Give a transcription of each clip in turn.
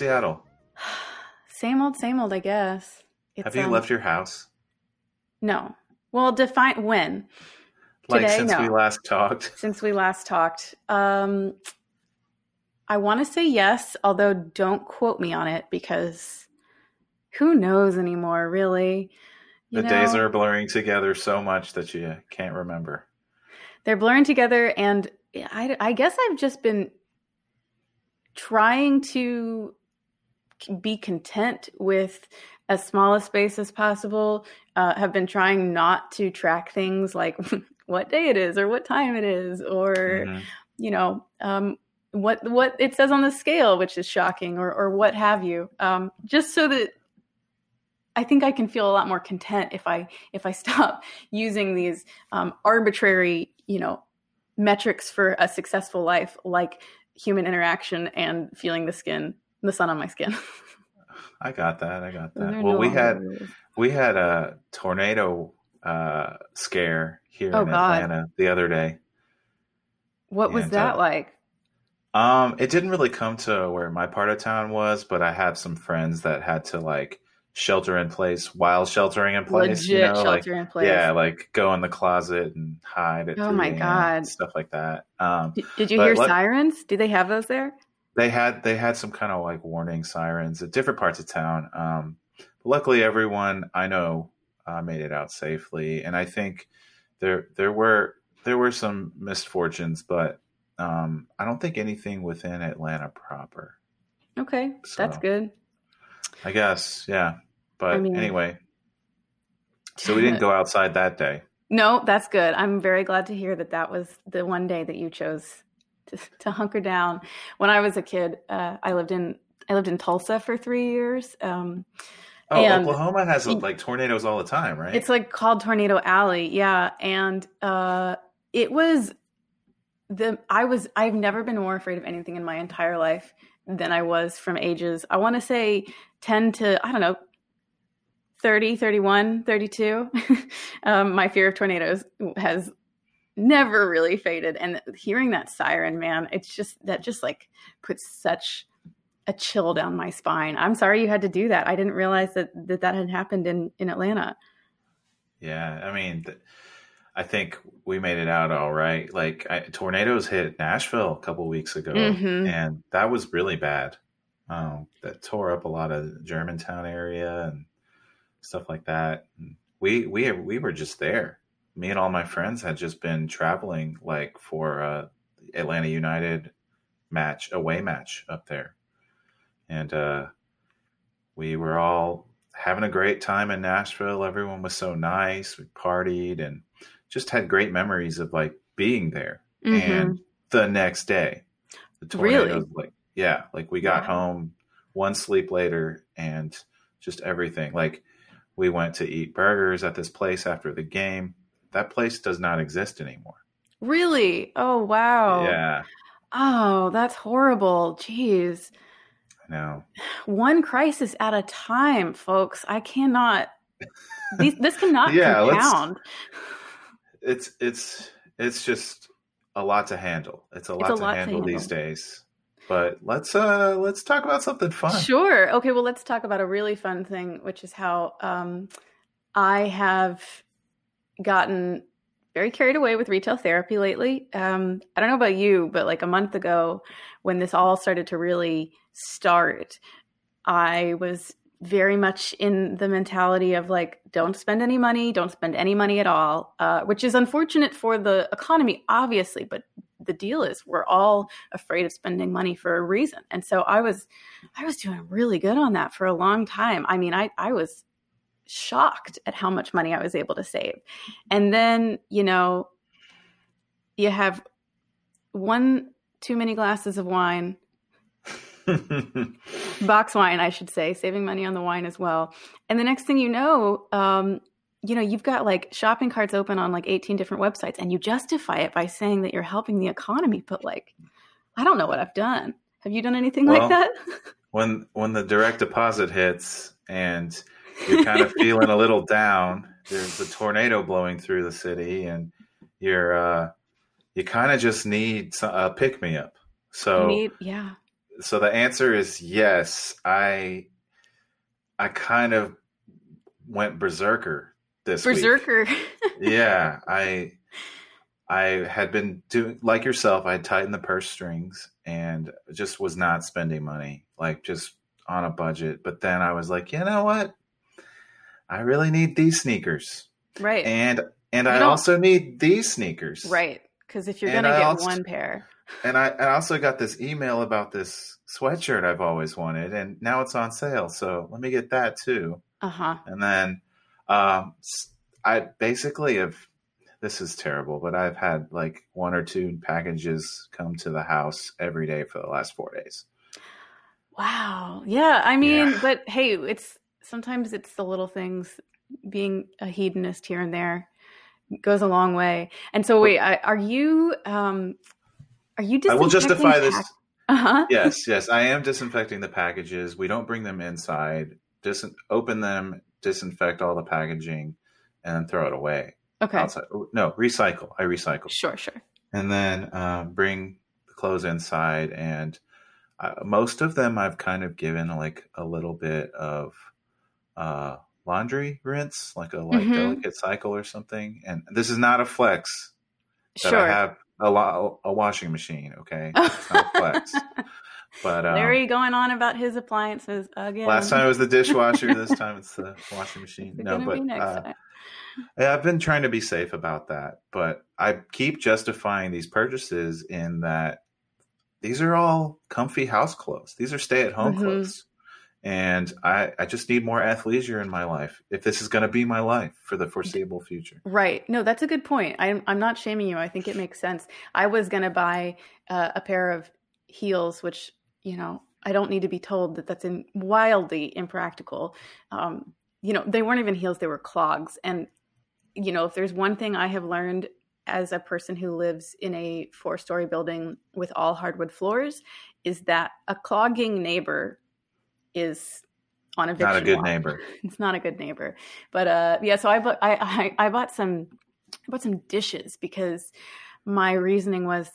are you? How's Seattle? Same old, same old, I guess. It's, Have you um, left your house? No. Well, define when. Like Today, since no. we last talked. Since we last talked. Um I want to say yes, although don't quote me on it because who knows anymore, really. You the know, days are blurring together so much that you can't remember. They're blurring together, and I, I guess I've just been trying to be content with as small a space as possible. Uh, have been trying not to track things like what day it is or what time it is or mm-hmm. you know um, what what it says on the scale, which is shocking, or or what have you. Um, just so that I think I can feel a lot more content if I if I stop using these um, arbitrary, you know, metrics for a successful life, like human interaction and feeling the skin, the sun on my skin. I got that. I got that. Well, no we had we had a tornado uh, scare here oh, in God. Atlanta the other day. What and, was that uh, like? Um, it didn't really come to where my part of town was, but I had some friends that had to like shelter in place while sheltering in place. Legit you know? shelter like, in place. Yeah, like go in the closet and hide. At oh my god, stuff like that. Um, did, did you hear sirens? Do they have those there? They had they had some kind of like warning sirens at different parts of town. Um, luckily, everyone I know uh, made it out safely, and I think there there were there were some misfortunes, but um, I don't think anything within Atlanta proper. Okay, so, that's good. I guess, yeah. But I mean, anyway, so we didn't go outside that day. No, that's good. I'm very glad to hear that that was the one day that you chose to, to hunker down. When I was a kid, uh, I lived in I lived in Tulsa for three years. Um, oh, Oklahoma has like tornadoes all the time, right? It's like called Tornado Alley, yeah. And uh, it was the I was I've never been more afraid of anything in my entire life than I was from ages I want to say 10 to I don't know 30 31 32 um, my fear of tornadoes has never really faded and hearing that siren man it's just that just like puts such a chill down my spine I'm sorry you had to do that I didn't realize that that, that had happened in in Atlanta yeah I mean th- I think we made it out all right. Like I, tornadoes hit Nashville a couple weeks ago, mm-hmm. and that was really bad. Um, that tore up a lot of Germantown area and stuff like that. And we we we were just there. Me and all my friends had just been traveling like for a Atlanta United match, away match up there, and uh, we were all having a great time in Nashville. Everyone was so nice. We partied and just had great memories of like being there. Mm-hmm. And the next day, the tornado really? like yeah, like we got home one sleep later and just everything. Like we went to eat burgers at this place after the game. That place does not exist anymore. Really? Oh wow. Yeah. Oh, that's horrible. Jeez. I know. One crisis at a time, folks. I cannot. These, this cannot yeah, compound. It's it's it's just a lot to handle. It's a lot, it's a to, lot handle to, handle these days. But let's uh let's talk about something fun. Sure. Okay, well let's talk about a really fun thing, which is how um I have gotten very carried away with retail therapy lately. Um I don't know about you, but like a month ago when this all started to really start, I was very much in the mentality of like don't spend any money don't spend any money at all uh, which is unfortunate for the economy obviously but the deal is we're all afraid of spending money for a reason and so i was i was doing really good on that for a long time i mean i i was shocked at how much money i was able to save and then you know you have one too many glasses of wine box wine, I should say, saving money on the wine as well. And the next thing you know, um, you know, you've got like shopping carts open on like 18 different websites and you justify it by saying that you're helping the economy. But like, I don't know what I've done. Have you done anything well, like that? when, when the direct deposit hits and you're kind of feeling a little down, there's a tornado blowing through the city and you're, uh, you kind of just need a pick me up. So, need, yeah so the answer is yes. I I kind of went berserker this berserker. yeah, I I had been doing like yourself. I had tightened the purse strings and just was not spending money, like just on a budget. But then I was like, you know what? I really need these sneakers, right? And and you I also need these sneakers, right? Because if you're gonna get also, one pair, and I, I also got this email about this sweatshirt I've always wanted, and now it's on sale. So let me get that too. Uh huh. And then um, I basically have. This is terrible, but I've had like one or two packages come to the house every day for the last four days. Wow. Yeah. I mean, yeah. but hey, it's sometimes it's the little things. Being a hedonist here and there goes a long way. And so, wait, are you um, are you? I will justify this. Uh-huh. Yes, yes, I am disinfecting the packages. We don't bring them inside. Dis- open them, disinfect all the packaging, and then throw it away. Okay. Outside. No, recycle. I recycle. Sure, sure. And then uh, bring the clothes inside, and uh, most of them I've kind of given like a little bit of uh, laundry rinse, like a like mm-hmm. delicate cycle or something. And this is not a flex that sure. I have a, lo- a washing machine. Okay, it's not flex. But um, Larry going on about his appliances again. Last time it was the dishwasher. this time it's the washing machine. no, but uh, I've been trying to be safe about that. But I keep justifying these purchases in that these are all comfy house clothes. These are stay at home mm-hmm. clothes and I, I just need more athleisure in my life if this is going to be my life for the foreseeable future. Right. No that's a good point. I'm, I'm not shaming you. I think it makes sense. I was going to buy uh, a pair of heels which you know i don't need to be told that that's in, wildly impractical. Um, you know they weren't even heels they were clogs. And you know if there's one thing i have learned as a person who lives in a four story building with all hardwood floors is that a clogging neighbor is on a not a good neighbor. It's not a good neighbor. But uh, yeah, so I bought I, I, I bought some I bought some dishes because my reasoning was,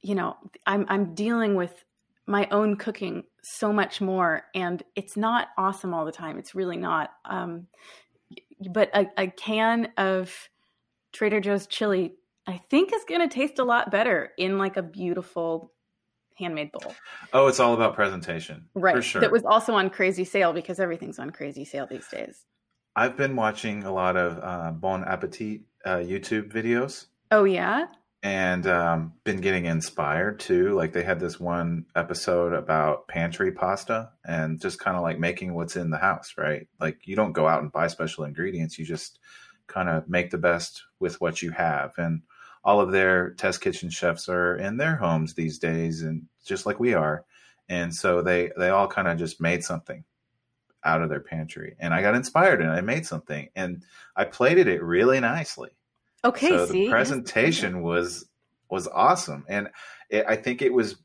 you know, I'm I'm dealing with my own cooking so much more, and it's not awesome all the time. It's really not. Um, but a, a can of Trader Joe's chili, I think, is going to taste a lot better in like a beautiful handmade bowl. Oh, it's all about presentation. Right. For sure. That was also on crazy sale because everything's on crazy sale these days. I've been watching a lot of uh, Bon Appetit uh, YouTube videos. Oh, yeah? And um, been getting inspired too. Like they had this one episode about pantry pasta and just kind of like making what's in the house, right? Like you don't go out and buy special ingredients. You just kind of make the best with what you have. And all of their test kitchen chefs are in their homes these days and just like we are. And so they they all kind of just made something out of their pantry. And i got inspired and i made something and i plated it really nicely. Okay so see? the presentation was was awesome. And it, i think it was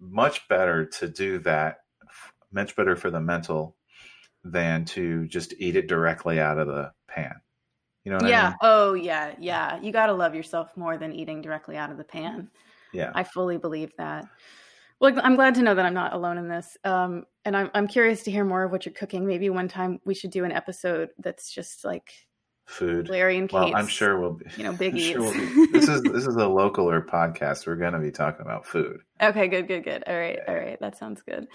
much better to do that much better for the mental than to just eat it directly out of the pan you know yeah. I mean? Oh, yeah. Yeah. You got to love yourself more than eating directly out of the pan. Yeah. I fully believe that. Well, I'm glad to know that I'm not alone in this. Um, and I'm, I'm curious to hear more of what you're cooking. Maybe one time we should do an episode that's just like food. Larry and Kate. Well, I'm sure we'll be. You know, big sure we'll be, this is this is a localer podcast. We're going to be talking about food. Okay, good, good, good. All right, all right. That sounds good.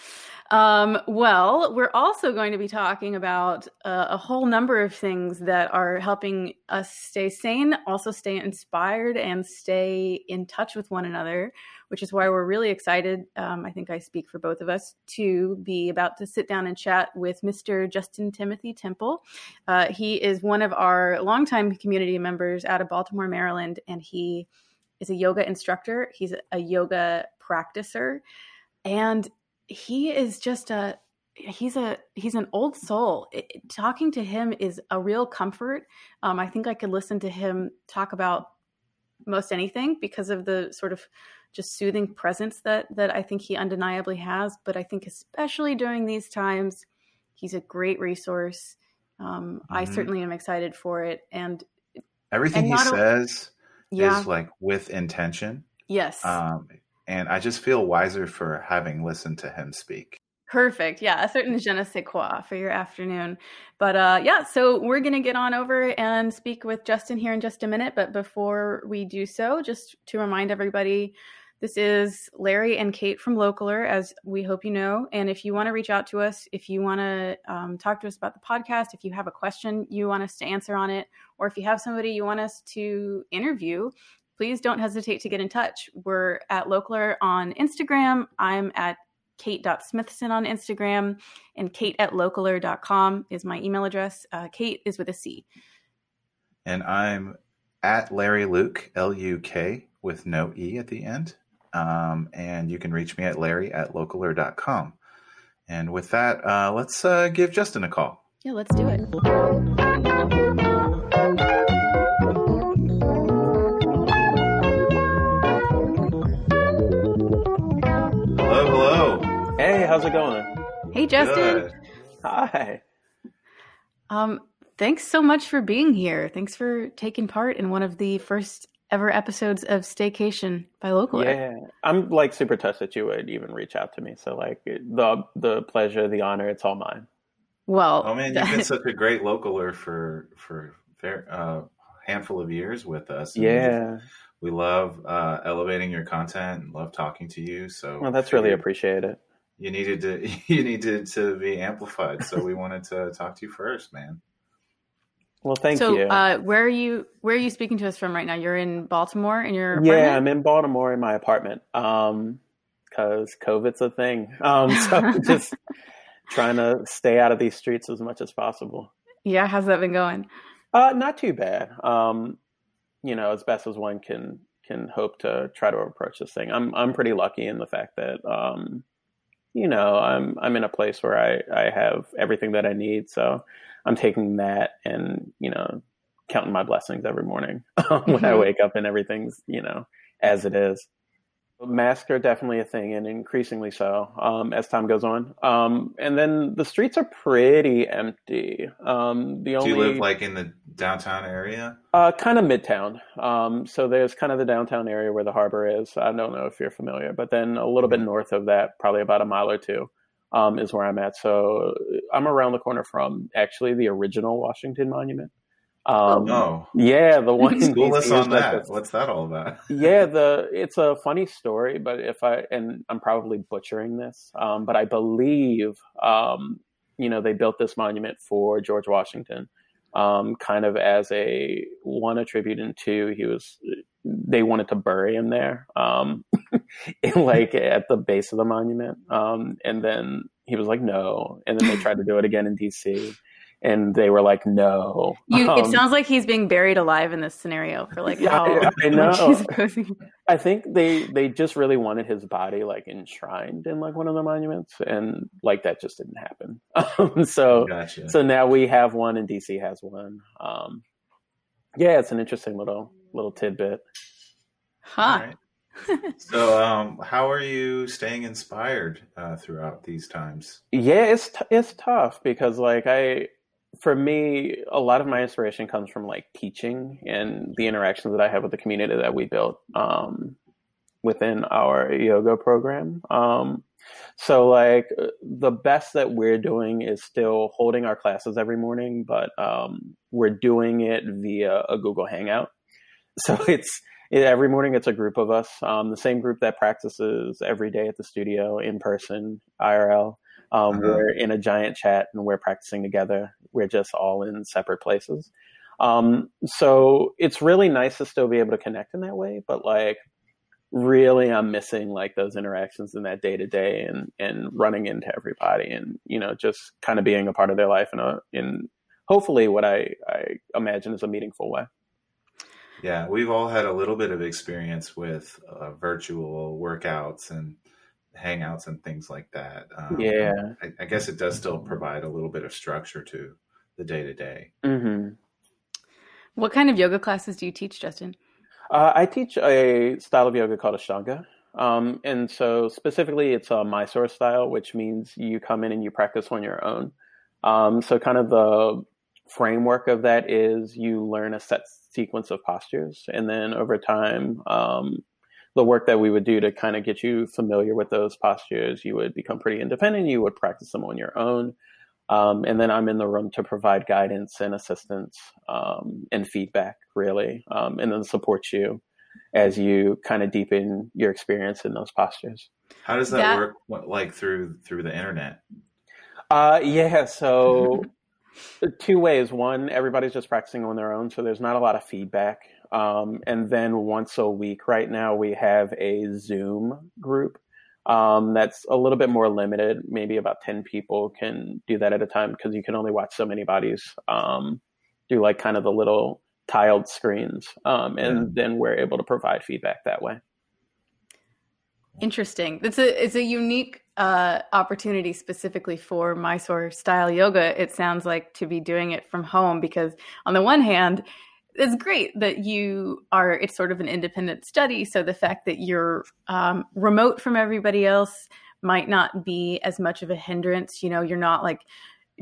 Um, well, we're also going to be talking about uh, a whole number of things that are helping us stay sane, also stay inspired, and stay in touch with one another which is why we're really excited. Um, I think I speak for both of us to be about to sit down and chat with Mr. Justin Timothy Temple. Uh, he is one of our longtime community members out of Baltimore, Maryland, and he is a yoga instructor. He's a yoga practicer, and he is just a he's a he's an old soul it, talking to him is a real comfort um, i think i could listen to him talk about most anything because of the sort of just soothing presence that that I think he undeniably has. But I think especially during these times, he's a great resource. Um, mm-hmm. I certainly am excited for it, and everything and he says yeah. is like with intention. Yes. Um, and I just feel wiser for having listened to him speak. Perfect. Yeah, a certain je ne sais quoi for your afternoon. But uh, yeah, so we're going to get on over and speak with Justin here in just a minute. But before we do so, just to remind everybody, this is Larry and Kate from Localer, as we hope you know. And if you want to reach out to us, if you want to um, talk to us about the podcast, if you have a question you want us to answer on it, or if you have somebody you want us to interview, please don't hesitate to get in touch. We're at Localer on Instagram. I'm at kate.smithson on Instagram, and kate at localer.com is my email address. Uh, Kate is with a C. And I'm at Larry Luke, L U K, with no E at the end. Um, and you can reach me at larry at localer.com. And with that, uh, let's uh, give Justin a call. Yeah, let's do it. How's it going? Hey, Justin. Good. Hi. Um, thanks so much for being here. Thanks for taking part in one of the first ever episodes of Staycation by Local. Yeah, I'm like super touched that you would even reach out to me. So like the the pleasure, the honor, it's all mine. Well, oh man, you've been such a great localer for for a uh, handful of years with us. Yeah. We love uh, elevating your content and love talking to you. So well, that's really appreciated you needed to you needed to be amplified. So we wanted to talk to you first, man. Well, thank so, you. So, uh, where are you? Where are you speaking to us from right now? You're in Baltimore in your apartment? yeah. I'm in Baltimore in my apartment. Um, because COVID's a thing. Um, so just trying to stay out of these streets as much as possible. Yeah, how's that been going? Uh, not too bad. Um, you know, as best as one can can hope to try to approach this thing. I'm I'm pretty lucky in the fact that um, you know, I'm I'm in a place where I I have everything that I need. So I'm taking that and you know counting my blessings every morning when mm-hmm. I wake up and everything's you know as it is masks are definitely a thing and increasingly so um, as time goes on. Um, and then the streets are pretty empty. Um, the only, Do you live like in the downtown area? Uh, kind of midtown. Um, so there's kind of the downtown area where the harbor is. I don't know if you're familiar, but then a little bit mm-hmm. north of that, probably about a mile or two. Um, is where I'm at. So I'm around the corner from actually the original Washington Monument. Um, oh yeah, the one school us on that. What's that all about? yeah, the it's a funny story, but if I and I'm probably butchering this, um, but I believe um, you know they built this monument for George Washington, um, kind of as a one a tribute, and two he was they wanted to bury him there, um, like at the base of the monument, um, and then he was like no, and then they tried to do it again in D.C and they were like, "No." You, um, it sounds like he's being buried alive in this scenario for like how I, I know. I think they they just really wanted his body like enshrined in like one of the monuments, and like that just didn't happen. Um, so gotcha. so now we have one, and DC has one. Um, yeah, it's an interesting little little tidbit. Huh. so, um, how are you staying inspired uh, throughout these times? Yeah, it's t- it's tough because like I for me, a lot of my inspiration comes from like teaching and the interactions that I have with the community that we built um, within our yoga program. Um, so, like, the best that we're doing is still holding our classes every morning, but um, we're doing it via a Google Hangout. So it's every morning it's a group of us, um, the same group that practices every day at the studio in person, IRL. Um, uh-huh. We're in a giant chat and we're practicing together. We're just all in separate places. Um, so it's really nice to still be able to connect in that way, but like really I'm missing like those interactions in that day to day and, and running into everybody and, you know, just kind of being a part of their life in a, in hopefully what I, I imagine is a meaningful way. Yeah, we've all had a little bit of experience with uh, virtual workouts and hangouts and things like that. Um, yeah, I, I, guess it does still provide a little bit of structure to the day to day. What kind of yoga classes do you teach, Justin? Uh, I teach a style of yoga called Ashtanga. Um, and so specifically, it's a Mysore style, which means you come in and you practice on your own. Um, so kind of the framework of that is you learn a set sequence of postures, and then over time, um, the work that we would do to kind of get you familiar with those postures, you would become pretty independent. You would practice them on your own. Um, and then I'm in the room to provide guidance and assistance um, and feedback, really, um, and then support you as you kind of deepen your experience in those postures. How does that, that... work? Like through through the internet? Uh, yeah. So two ways. One, everybody's just practicing on their own, so there's not a lot of feedback. Um, and then once a week, right now, we have a Zoom group um, that's a little bit more limited. Maybe about 10 people can do that at a time because you can only watch so many bodies um, do like kind of the little tiled screens. Um, and yeah. then we're able to provide feedback that way. Interesting. It's a it's a unique uh, opportunity specifically for Mysore style yoga. It sounds like to be doing it from home because on the one hand, it's great that you are it's sort of an independent study so the fact that you're um, remote from everybody else might not be as much of a hindrance you know you're not like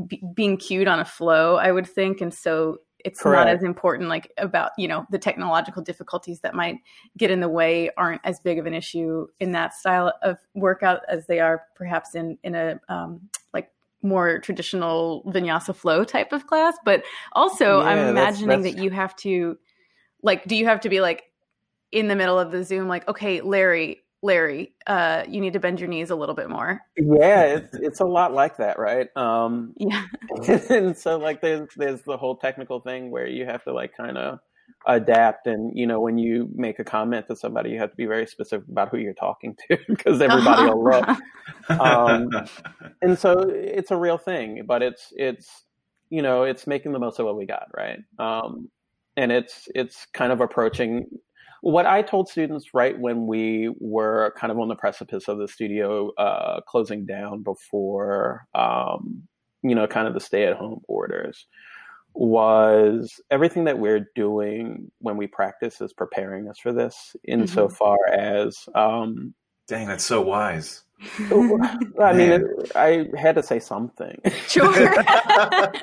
b- being cued on a flow i would think and so it's Correct. not as important like about you know the technological difficulties that might get in the way aren't as big of an issue in that style of workout as they are perhaps in in a um, like more traditional vinyasa flow type of class but also yeah, i'm imagining that's, that's... that you have to like do you have to be like in the middle of the zoom like okay larry larry uh you need to bend your knees a little bit more. Yeah it's, it's a lot like that right? Um yeah. and so like there's there's the whole technical thing where you have to like kind of adapt. And you know when you make a comment to somebody you have to be very specific about who you're talking to because everybody will look. Um, and so it's a real thing but it's it's you know it's making the most of what we got right? Um, and it's it's kind of approaching what i told students right when we were kind of on the precipice of the studio uh, closing down before um, you know kind of the stay at home orders was everything that we're doing when we practice is preparing us for this insofar mm-hmm. as um dang that's so wise. I mean it, i had to say something. Sure.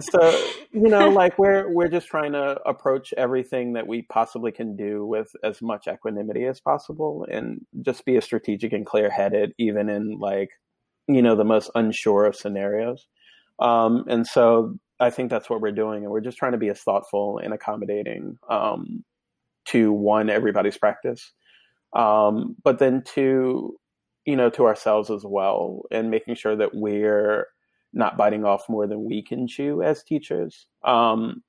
So you know like we're we're just trying to approach everything that we possibly can do with as much equanimity as possible and just be as strategic and clear headed even in like you know the most unsure of scenarios. Um, and so I think that's what we're doing, and we're just trying to be as thoughtful and accommodating um, to one everybody's practice, um, but then to you know to ourselves as well, and making sure that we're not biting off more than we can chew as teachers. Um,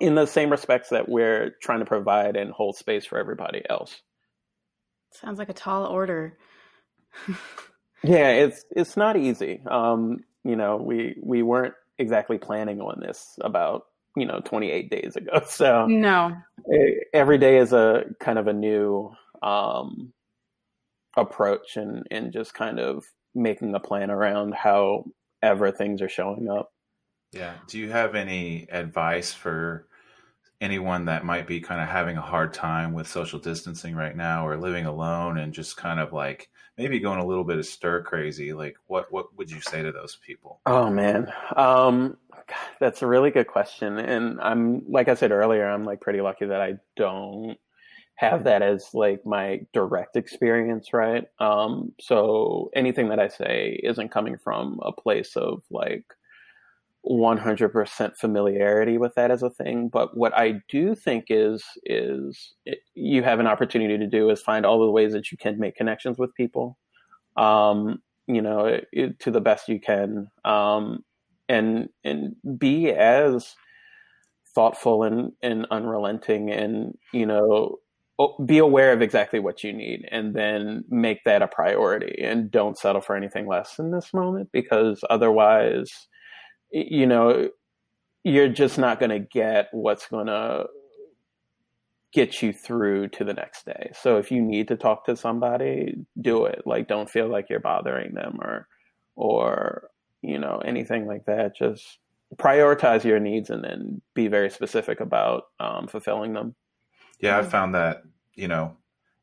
in the same respects that we're trying to provide and hold space for everybody else. Sounds like a tall order. yeah, it's it's not easy. Um, you know, we we weren't exactly planning on this about you know 28 days ago. So no. every day is a kind of a new um, approach and and just kind of making a plan around how ever things are showing up. Yeah. Do you have any advice for anyone that might be kind of having a hard time with social distancing right now or living alone and just kind of like maybe going a little bit of stir crazy like what what would you say to those people? Oh man. Um that's a really good question. And i'm like i said earlier i'm like pretty lucky that i don't have that as like my direct experience right? Um so anything that i say isn't coming from a place of like 100% familiarity with that as a thing. But what i do think is is it, you have an opportunity to do is find all the ways that you can make connections with people um, you know it, it, to the best you can. Um, and and be as thoughtful and, and unrelenting and you know be aware of exactly what you need and then make that a priority and don't settle for anything less in this moment because otherwise you know, you're just not going to get what's going to get you through to the next day. So if you need to talk to somebody, do it. Like don't feel like you're bothering them or or you know anything like that. Just prioritize your needs and then be very specific about um, fulfilling them. Yeah, I found that you know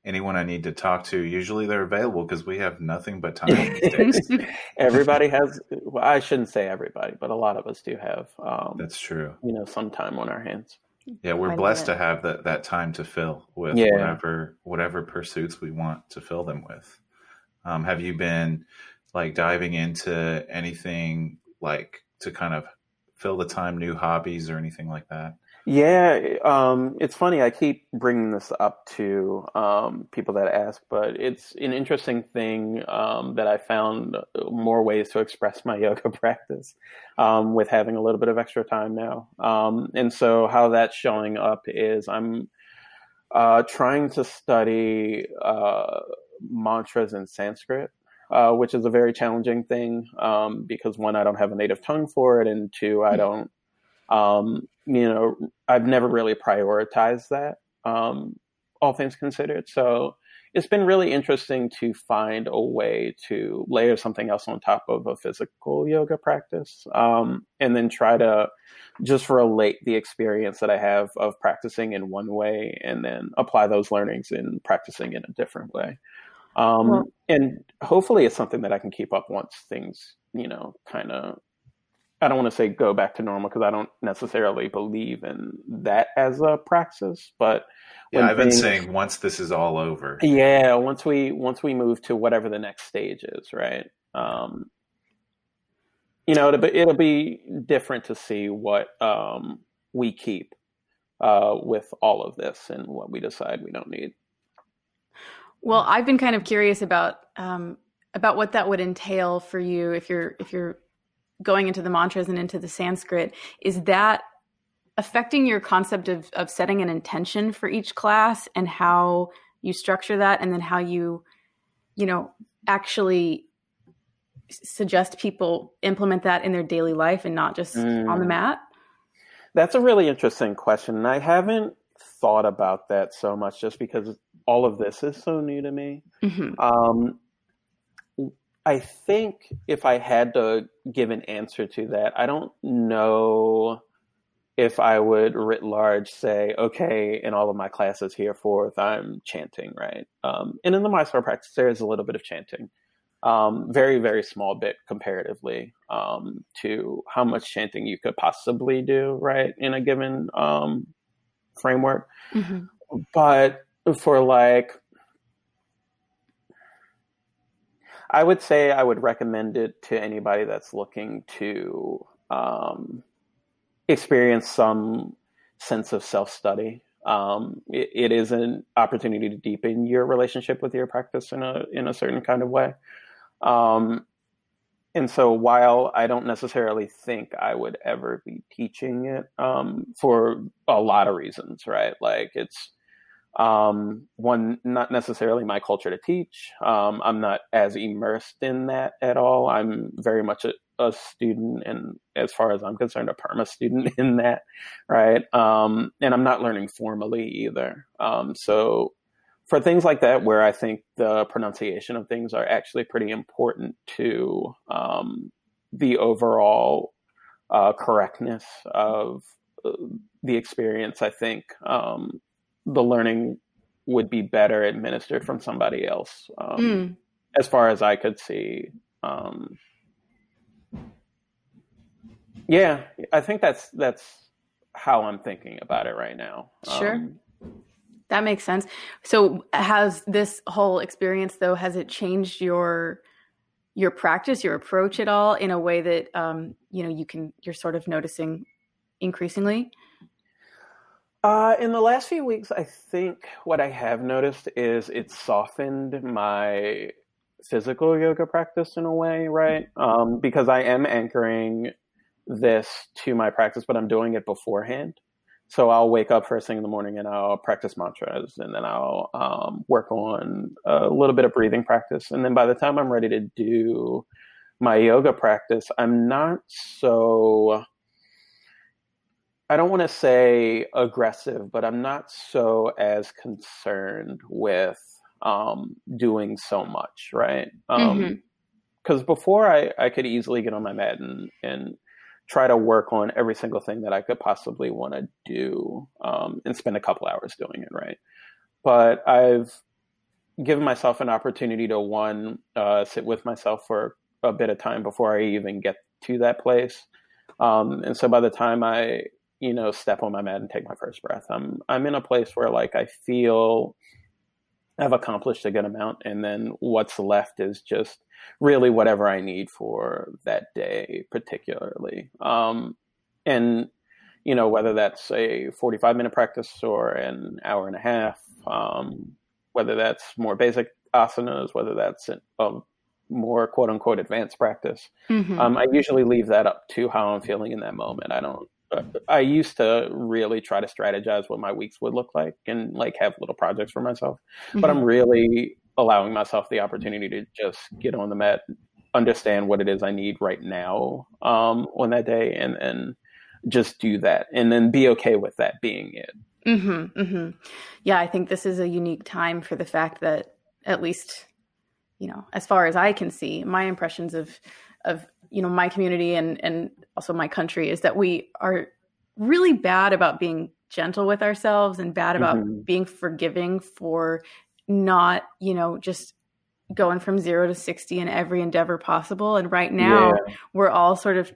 anyone I need to talk to, usually they're available because we have nothing but time. everybody has, well, I shouldn't say everybody, but a lot of us do have. Um, That's true. You know, some time on our hands. Yeah, we're I blessed to have that that time to fill with yeah. whatever whatever pursuits we want to fill them with. Um, have you been like diving into anything like to kind of fill the time, new hobbies or anything like that? Yeah, um, it's funny. I keep bringing this up to um, people that ask, but it's an interesting thing um, that I found more ways to express my yoga practice um, with having a little bit of extra time now. Um, and so, how that's showing up is I'm uh, trying to study uh, mantras in Sanskrit. Uh, which is a very challenging thing um, because one, I don't have a native tongue for it, and two, I hmm. don't um, you know, I've never really prioritized that, um, all things considered. So it's been really interesting to find a way to layer something else on top of a physical yoga practice, um, and then try to just relate the experience that I have of practicing in one way, and then apply those learnings in practicing in a different way. Um, well, and hopefully, it's something that I can keep up once things, you know, kind of I don't want to say go back to normal because I don't necessarily believe in that as a praxis. But yeah, I've things, been saying once this is all over. Yeah, once we once we move to whatever the next stage is, right? Um, you know, it'll be, it'll be different to see what um, we keep uh, with all of this and what we decide we don't need. Well, I've been kind of curious about um, about what that would entail for you if you're if you're going into the mantras and into the Sanskrit, is that affecting your concept of, of setting an intention for each class and how you structure that and then how you, you know, actually suggest people implement that in their daily life and not just mm. on the mm. mat? That's a really interesting question. And I haven't thought about that so much just because all of this is so new to me. Mm-hmm. Um, I think if I had to give an answer to that, I don't know if I would writ large say, okay, in all of my classes here forth, I'm chanting, right? Um, and in the Mysore practice, there is a little bit of chanting. Um, very, very small bit comparatively um, to how much chanting you could possibly do, right, in a given um, framework. Mm-hmm. But for like I would say I would recommend it to anybody that's looking to um, experience some sense of self study. Um, it, it is an opportunity to deepen your relationship with your practice in a in a certain kind of way. Um, and so, while I don't necessarily think I would ever be teaching it um, for a lot of reasons, right? Like it's um, one, not necessarily my culture to teach. Um, I'm not as immersed in that at all. I'm very much a, a, student, and as far as I'm concerned, a perma student in that, right? Um, and I'm not learning formally either. Um, so, for things like that, where I think the pronunciation of things are actually pretty important to um, the overall uh, correctness of uh, the experience, I think um, the learning would be better administered from somebody else, um, mm. as far as I could see. Um, yeah, I think that's that's how I'm thinking about it right now. Sure. Um, that makes sense. So has this whole experience though has it changed your your practice, your approach at all in a way that um, you know you can you're sort of noticing increasingly? Uh, in the last few weeks, I think what I have noticed is it's softened my physical yoga practice in a way, right? Um, because I am anchoring this to my practice, but I'm doing it beforehand. So I'll wake up first thing in the morning and I'll practice mantras and then I'll um, work on a little bit of breathing practice. And then by the time I'm ready to do my yoga practice, I'm not so I don't want to say aggressive, but I'm not so as concerned with um, doing so much, right? Because um, mm-hmm. before I, I could easily get on my mat and, and try to work on every single thing that I could possibly want to do um, and spend a couple hours doing it, right? But I've given myself an opportunity to one, uh, sit with myself for a bit of time before I even get to that place. Um, and so by the time I you know, step on my mat and take my first breath. I'm I'm in a place where like I feel I've accomplished a good amount, and then what's left is just really whatever I need for that day, particularly. Um, and you know, whether that's a 45 minute practice or an hour and a half, um, whether that's more basic asanas, whether that's a more quote unquote advanced practice. Mm-hmm. Um, I usually leave that up to how I'm feeling in that moment. I don't. I used to really try to strategize what my weeks would look like and like have little projects for myself, mm-hmm. but I'm really allowing myself the opportunity to just get on the mat, understand what it is I need right now um, on that day, and and just do that, and then be okay with that being it. Mm-hmm, mm-hmm. Yeah, I think this is a unique time for the fact that at least you know, as far as I can see, my impressions of of you know my community and and also my country is that we are really bad about being gentle with ourselves and bad about mm-hmm. being forgiving for not you know just going from zero to 60 in every endeavor possible and right now yeah. we're all sort of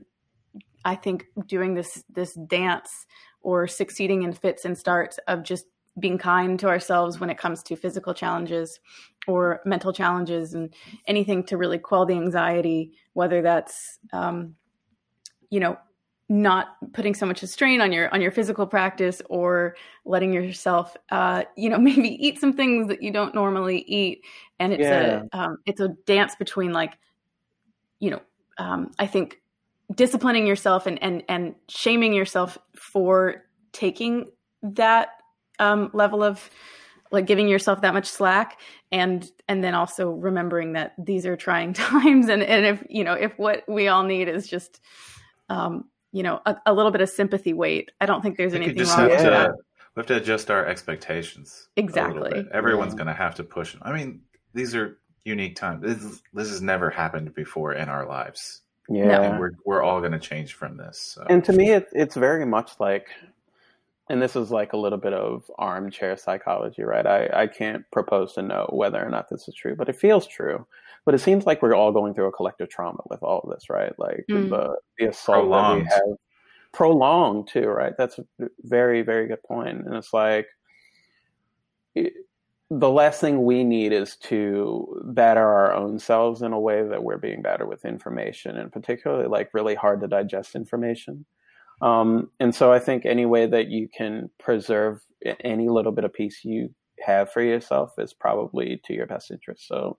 i think doing this this dance or succeeding in fits and starts of just being kind to ourselves when it comes to physical challenges or mental challenges and anything to really quell the anxiety, whether that's, um, you know, not putting so much strain on your on your physical practice or letting yourself uh, you know maybe eat some things that you don't normally eat and it's yeah. a um, it's a dance between like you know um, i think disciplining yourself and and and shaming yourself for taking that um, level of like giving yourself that much slack and and then also remembering that these are trying times. And and if you know if what we all need is just um you know a, a little bit of sympathy weight i don't think there's anything wrong with that. we have to adjust our expectations exactly. everyone's yeah. going to have to push i mean these are unique times. This, this has never happened before in our lives. Yeah. And we're, we're all going to change from this so. and to me it, it's very much like and this is like a little bit of armchair psychology, right? I, I can't propose to know whether or not this is true, but it feels true. But it seems like we're all going through a collective trauma with all of this, right? Like mm. the, the assault prolonged. that we have prolonged too, right? That's a very, very good point. And it's like it, the last thing we need is to batter our own selves in a way that we're being battered with information and particularly like really hard to digest information. Um, and so I think any way that you can preserve any little bit of peace you have for yourself is probably to your best interest. So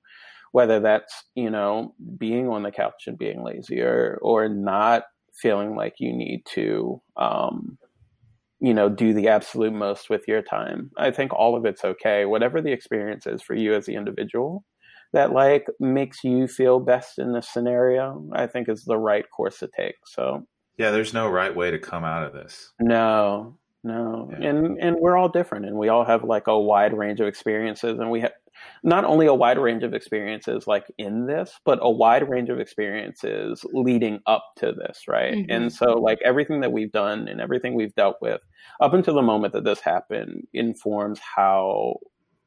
whether that's, you know, being on the couch and being lazy or, or not feeling like you need to, um, you know, do the absolute most with your time. I think all of it's okay. Whatever the experience is for you as the individual that like makes you feel best in this scenario, I think is the right course to take. So yeah, there's no right way to come out of this. No, no, yeah. and and we're all different, and we all have like a wide range of experiences, and we have not only a wide range of experiences like in this, but a wide range of experiences leading up to this, right? Mm-hmm. And so, like everything that we've done and everything we've dealt with up until the moment that this happened informs how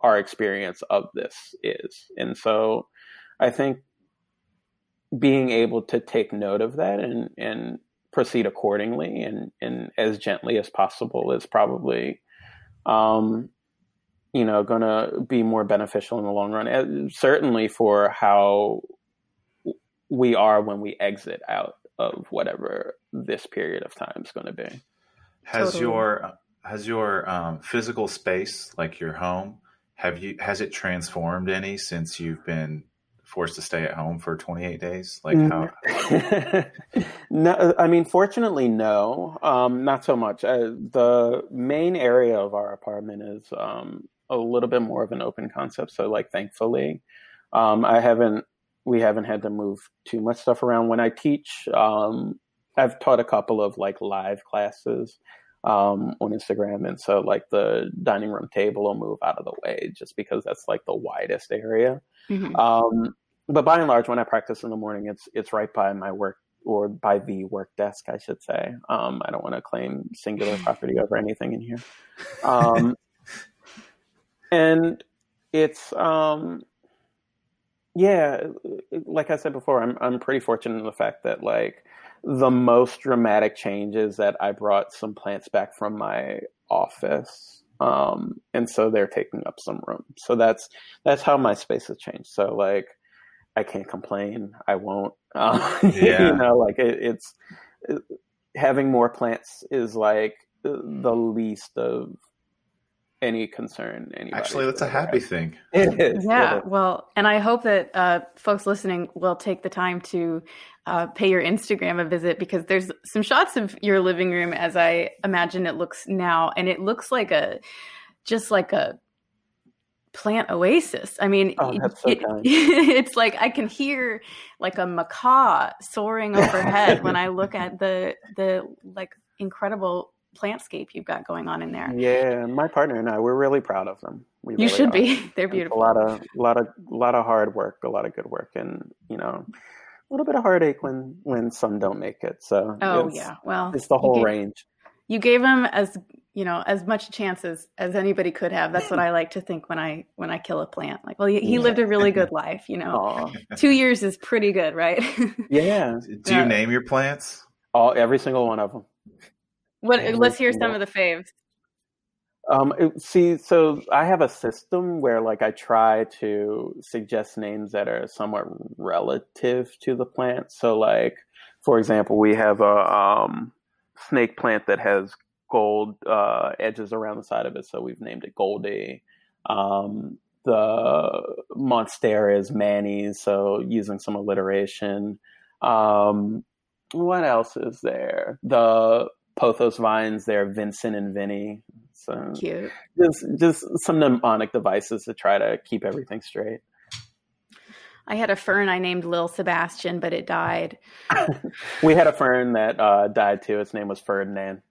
our experience of this is, and so I think being able to take note of that and and proceed accordingly and, and as gently as possible is probably um, you know going to be more beneficial in the long run and certainly for how we are when we exit out of whatever this period of time is going to be has totally. your has your um, physical space like your home have you has it transformed any since you've been forced to stay at home for 28 days? Like how? no, I mean, fortunately, no, um, not so much. Uh, the main area of our apartment is um, a little bit more of an open concept. So, like, thankfully, um, I haven't. We haven't had to move too much stuff around. When I teach, um, I've taught a couple of like live classes um, on Instagram. And so like the dining room table will move out of the way just because that's like the widest area. Mm-hmm. Um, but by and large, when I practice in the morning, it's it's right by my work or by the work desk, I should say. Um, I don't want to claim singular property over anything in here. Um, and it's um, yeah, like I said before, I'm I'm pretty fortunate in the fact that like the most dramatic change is that I brought some plants back from my office. Um, and so they're taking up some room. So that's that's how my space has changed. So like I can't complain. I won't. Uh, yeah. you know, like it, it's it, having more plants is like the least of any concern. Anybody Actually, that's a happy have. thing. It is. Yeah. It is. Well, and I hope that uh, folks listening will take the time to uh, pay your Instagram a visit because there's some shots of your living room as I imagine it looks now, and it looks like a just like a plant oasis. I mean, oh, so it, it's like I can hear like a macaw soaring overhead when I look at the the like incredible plantscape you've got going on in there. Yeah, my partner and I, we're really proud of them. We you really should are. be. They're beautiful. It's a lot of, lot of, lot of hard work, a lot of good work, and you know, a little bit of heartache when when some don't make it. So oh yeah, well, it's the whole range. You gave them as you know as much chance as, as anybody could have. That's what I like to think when I when I kill a plant. Like, well, he, he lived a really good life. You know, two years is pretty good, right? yeah. Do you name your plants? All every single one of them. What? Every let's hear some of the faves. Um, see, so I have a system where like I try to suggest names that are somewhat relative to the plant. So like, for example, we have a um, snake plant that has gold uh, edges around the side of it, so we've named it Goldie. Um, the monstera is Manny's, so using some alliteration. Um, what else is there? The pothos vines, they're Vincent and Vinny. So Cute. Just just some mnemonic devices to try to keep everything straight. I had a fern I named Lil Sebastian, but it died. we had a fern that uh, died too. Its name was Ferdinand.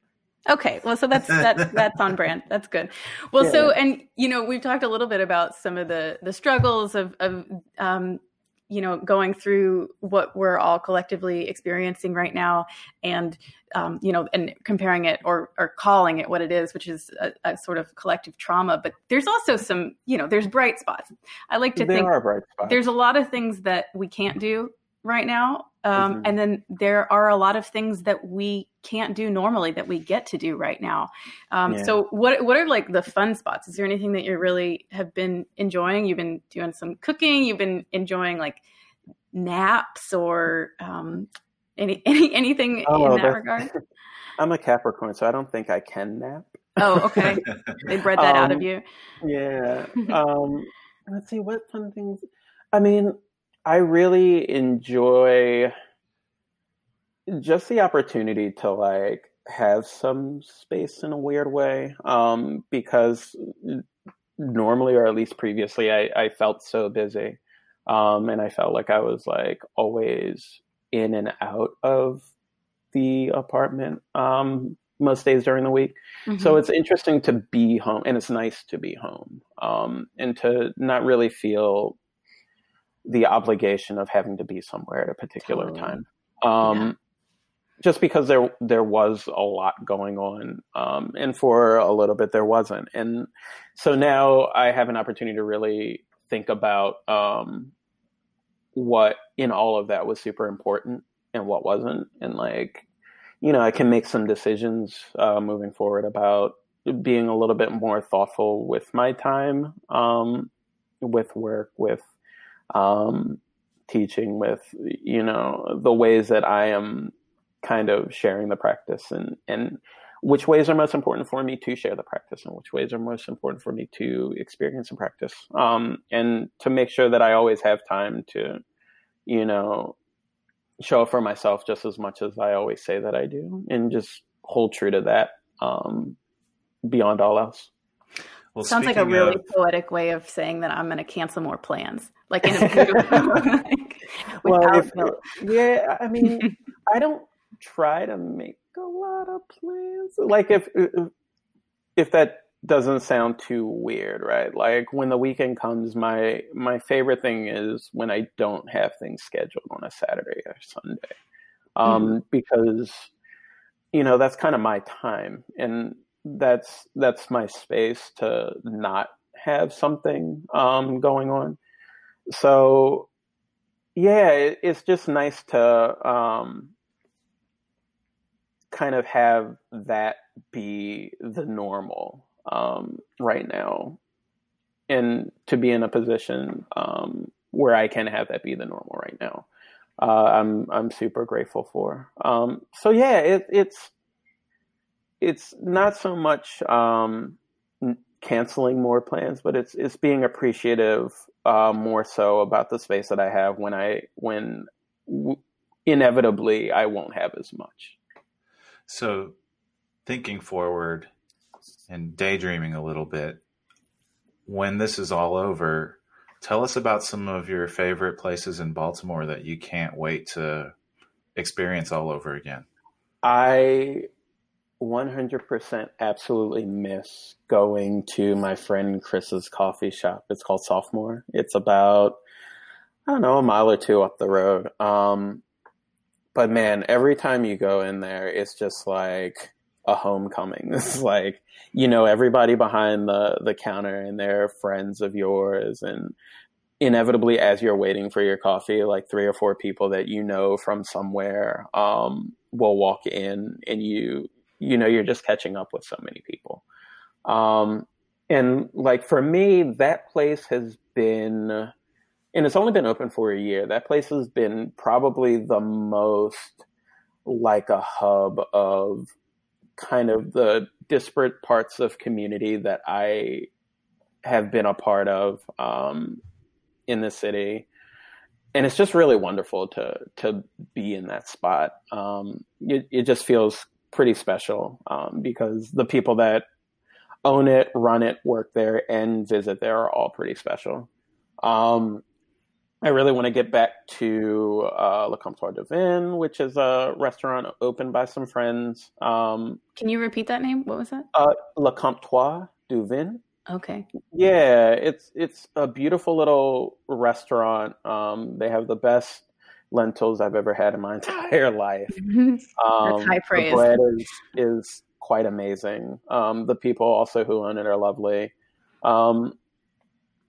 Okay, well, so that's that's that's on brand. That's good. Well, yeah. so and you know we've talked a little bit about some of the the struggles of of um, you know going through what we're all collectively experiencing right now, and um, you know, and comparing it or or calling it what it is, which is a, a, sort of collective trauma. But there's also some, you know, there's bright spots. I like to there think are bright spots. there's a lot of things that we can't do right now, um, mm-hmm. and then there are a lot of things that we can't do normally that we get to do right now. Um, yeah. So, what what are like the fun spots? Is there anything that you really have been enjoying? You've been doing some cooking. You've been enjoying like naps or um, any, any anything oh, in that regard? I'm a Capricorn, so I don't think I can nap. Oh, okay. they bred that out of um, you. Yeah. um, let's see what fun things. I mean, I really enjoy just the opportunity to like have some space in a weird way. Um, because normally, or at least previously, I, I felt so busy. Um, and I felt like I was like always in and out of the apartment um, most days during the week. Mm-hmm. So it's interesting to be home, and it's nice to be home um, and to not really feel the obligation of having to be somewhere at a particular totally. time. Um, yeah. Just because there there was a lot going on, um, and for a little bit there wasn't, and so now I have an opportunity to really think about um, what in all of that was super important and what wasn't and like you know i can make some decisions uh, moving forward about being a little bit more thoughtful with my time um, with work with um, teaching with you know the ways that i am kind of sharing the practice and and which ways are most important for me to share the practice and which ways are most important for me to experience and practice. Um, and to make sure that i always have time to you know show up for myself just as much as i always say that i do and just hold true to that um, beyond all else well, Sounds like a really of... poetic way of saying that I'm going to cancel more plans. Like in a beautiful, like, well, if, yeah, I mean, I don't try to make a lot of plans. Like if if that doesn't sound too weird, right? Like when the weekend comes, my my favorite thing is when I don't have things scheduled on a Saturday or Sunday, um, mm-hmm. because you know that's kind of my time, and that's that's my space to not have something um, going on. So yeah, it, it's just nice to um, kind of have that be the normal um, right now, and to be in a position um, where I can have that be the normal right now. Uh, I'm I'm super grateful for. Um, so yeah, it, it's it's not so much um, canceling more plans, but it's it's being appreciative uh, more so about the space that I have when I when w- inevitably I won't have as much. So, thinking forward and daydreaming a little bit, when this is all over, tell us about some of your favorite places in Baltimore that you can't wait to experience all over again. I 100% absolutely miss going to my friend Chris's coffee shop. It's called Sophomore. It's about, I don't know, a mile or two up the road. Um, but man, every time you go in there, it's just like a homecoming. It's like, you know, everybody behind the, the counter and they're friends of yours. And inevitably, as you're waiting for your coffee, like three or four people that you know from somewhere, um, will walk in and you, you know, you're just catching up with so many people. Um, and like for me, that place has been, and it's only been open for a year. That place has been probably the most like a hub of kind of the disparate parts of community that I have been a part of um, in the city. And it's just really wonderful to to be in that spot. Um, it, it just feels pretty special um, because the people that own it, run it, work there, and visit there are all pretty special. Um, I really want to get back to uh, Le Comptoir du Vin, which is a restaurant opened by some friends. Um, Can you repeat that name? What was that? Uh, Le Comptoir du Vin. Okay. Yeah, it's it's a beautiful little restaurant. Um, they have the best lentils I've ever had in my entire life. Um, That's high praise. The bread is, is quite amazing. Um, the people also who own it are lovely. Um,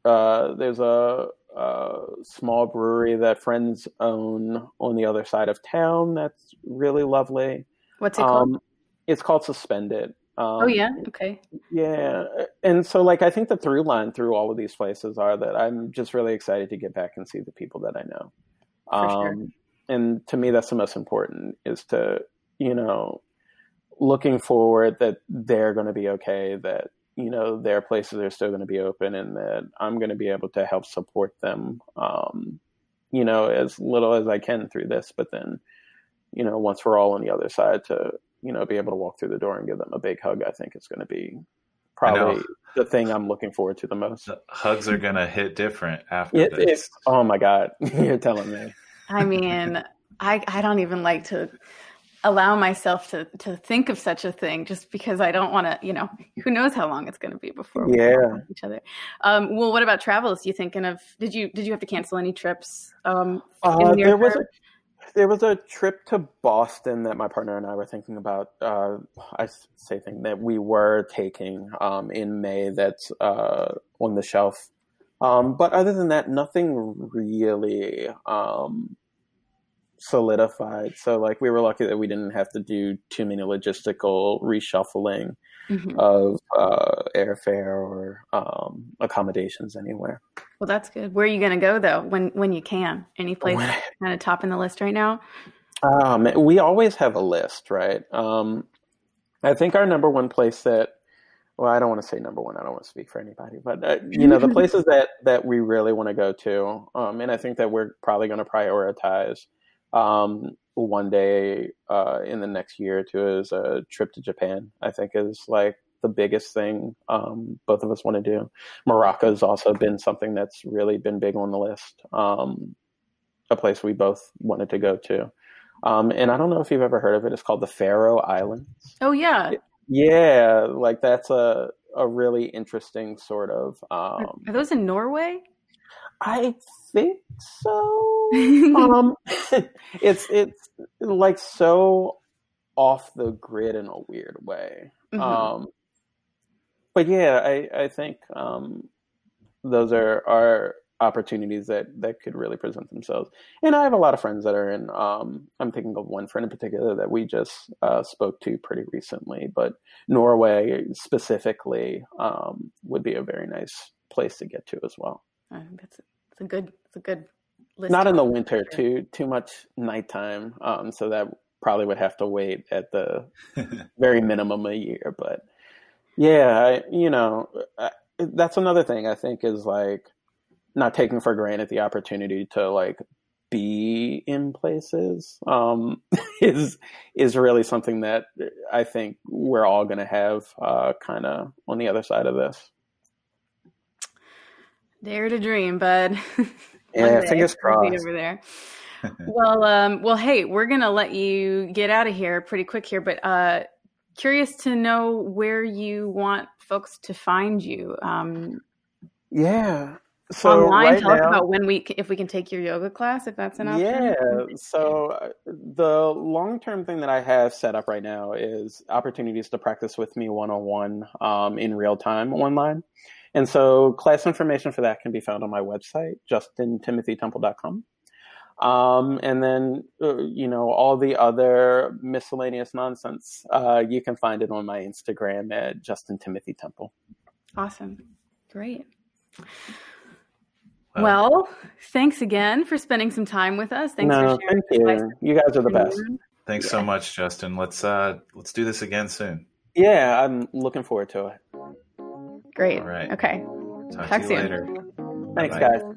uh, there's a, a, small brewery that friends own on the other side of town that's really lovely. What's it called? Um, it's called Suspended. oh yeah, okay. Yeah, and so like I think the through line through all of these places are that I'm just really excited to get back and see the people that I know. Um, sure. And to me, that's the most important is to, you know, looking forward that they're going to be okay, that, you know, their places are still going to be open and that I'm going to be able to help support them, um, you know, as little as I can through this. But then, you know, once we're all on the other side to, you know, be able to walk through the door and give them a big hug, I think it's going to be probably the thing I'm looking forward to the most. The hugs are going to hit different after it, this. It, oh my God. You're telling me. I mean, I I don't even like to allow myself to to think of such a thing just because I don't want to, you know, who knows how long it's going to be before we yeah. each other. Um, well, what about travels? You thinking of? Did you did you have to cancel any trips? Um, uh, there was a, there was a trip to Boston that my partner and I were thinking about. Uh, I say thing that we were taking um, in May. That's uh, on the shelf um, but other than that, nothing really um, solidified. So, like, we were lucky that we didn't have to do too many logistical reshuffling mm-hmm. of uh, airfare or um, accommodations anywhere. Well, that's good. Where are you going to go though? When when you can? Any place kind of top in the list right now? Um, we always have a list, right? Um, I think our number one place that well, I don't want to say number one. I don't want to speak for anybody, but uh, you know, the places that that we really want to go to, um, and I think that we're probably going to prioritize um, one day uh, in the next year or two is a trip to Japan. I think is like the biggest thing um, both of us want to do. Morocco has also been something that's really been big on the list. Um, a place we both wanted to go to. Um, and I don't know if you've ever heard of it. It's called the Faroe Islands. Oh yeah, yeah, like that's a a really interesting sort of. Um, Are those in Norway? I think so. um, it's it's like so off the grid in a weird way. Mm-hmm. Um, but yeah, I I think um, those are are opportunities that that could really present themselves. And I have a lot of friends that are in. Um, I'm thinking of one friend in particular that we just uh, spoke to pretty recently, but Norway specifically um, would be a very nice place to get to as well. I think that's it's a good it's a good list. Not in the winter, too too much nighttime. Um, so that probably would have to wait at the very minimum a year. But yeah, I, you know, I, that's another thing I think is like not taking for granted the opportunity to like be in places um, is is really something that I think we're all going to have uh, kind of on the other side of this. Dare to dream, bud. yeah, fingers crossed. Over there. well, um, well, hey, we're gonna let you get out of here pretty quick here, but uh, curious to know where you want folks to find you. Um, yeah, so online right tell now, us about when we if we can take your yoga class if that's an option. Yeah so uh, the long term thing that i have set up right now is opportunities to practice with me one-on-one um, in real time online. And so class information for that can be found on my website justintimothytemple.com um, and then uh, you know all the other miscellaneous nonsense uh, you can find it on my instagram at justintimothytemple. Awesome. Great well, thanks again for spending some time with us. Thanks no, thank you. You guys are the best. Thanks yeah. so much, Justin. Let's uh let's do this again soon. Yeah, I'm looking forward to it. Great. All right. Okay. Talk, Talk to you soon. later. Thanks, Bye-bye. guys.